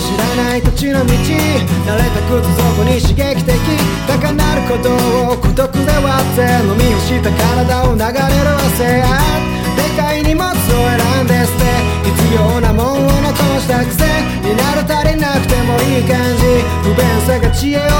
知らない土地の道慣れた靴底に刺激的。高鳴ることを孤独で割って飲み干した体を流れる汗。でかい荷物を選んで捨て必要なもんを残したくせ。になる足りなくてもいい感じ。不便さが知恵を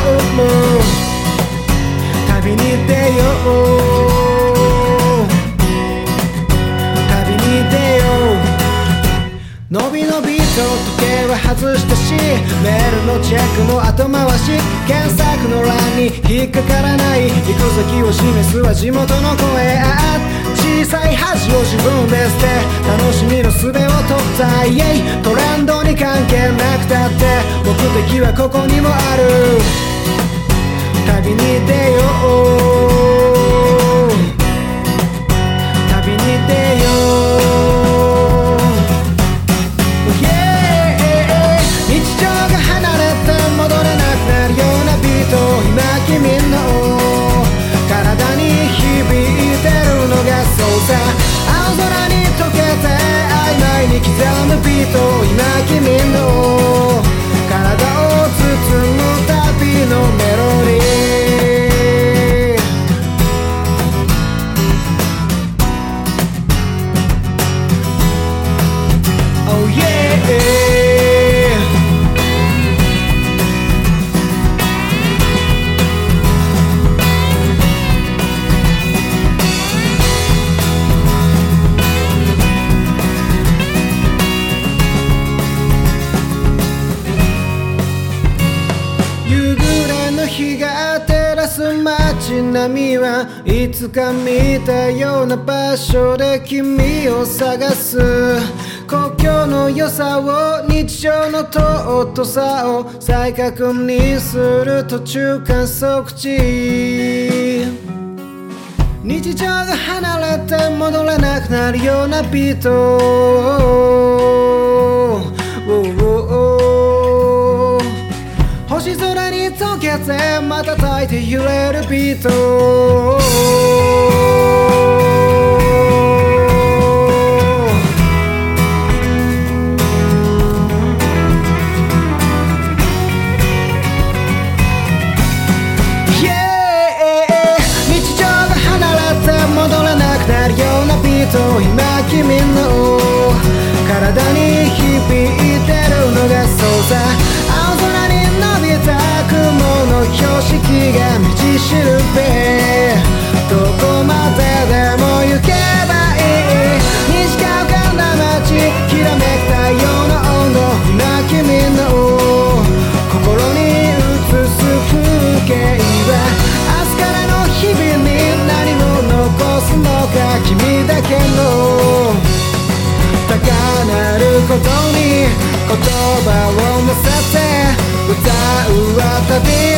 時計は外したしメールのチェックも後回し検索の欄に引っかからない行く先を示すは地元の声あ小さい恥を自分で捨て楽しみの術を取ったイエイトレンドに関係なくたって目的はここにもある。旅に出よう。日が照らす街並みはいつか見たような場所で君を探す。故郷の良さを日常の尊さを再確認する途中観測地。日常が離れて戻れなくなるようなビート。星空に溶けて瞬いて揺れるビート。日常が離れて戻れなくなるようなビート今君の体にしるべどこまででも行けばいい西川から街きらめく太陽の温度今君の心に映す風景は明日からの日々に何を残すのか君だけの高鳴ることに言葉を乗せて歌うは旅のメロ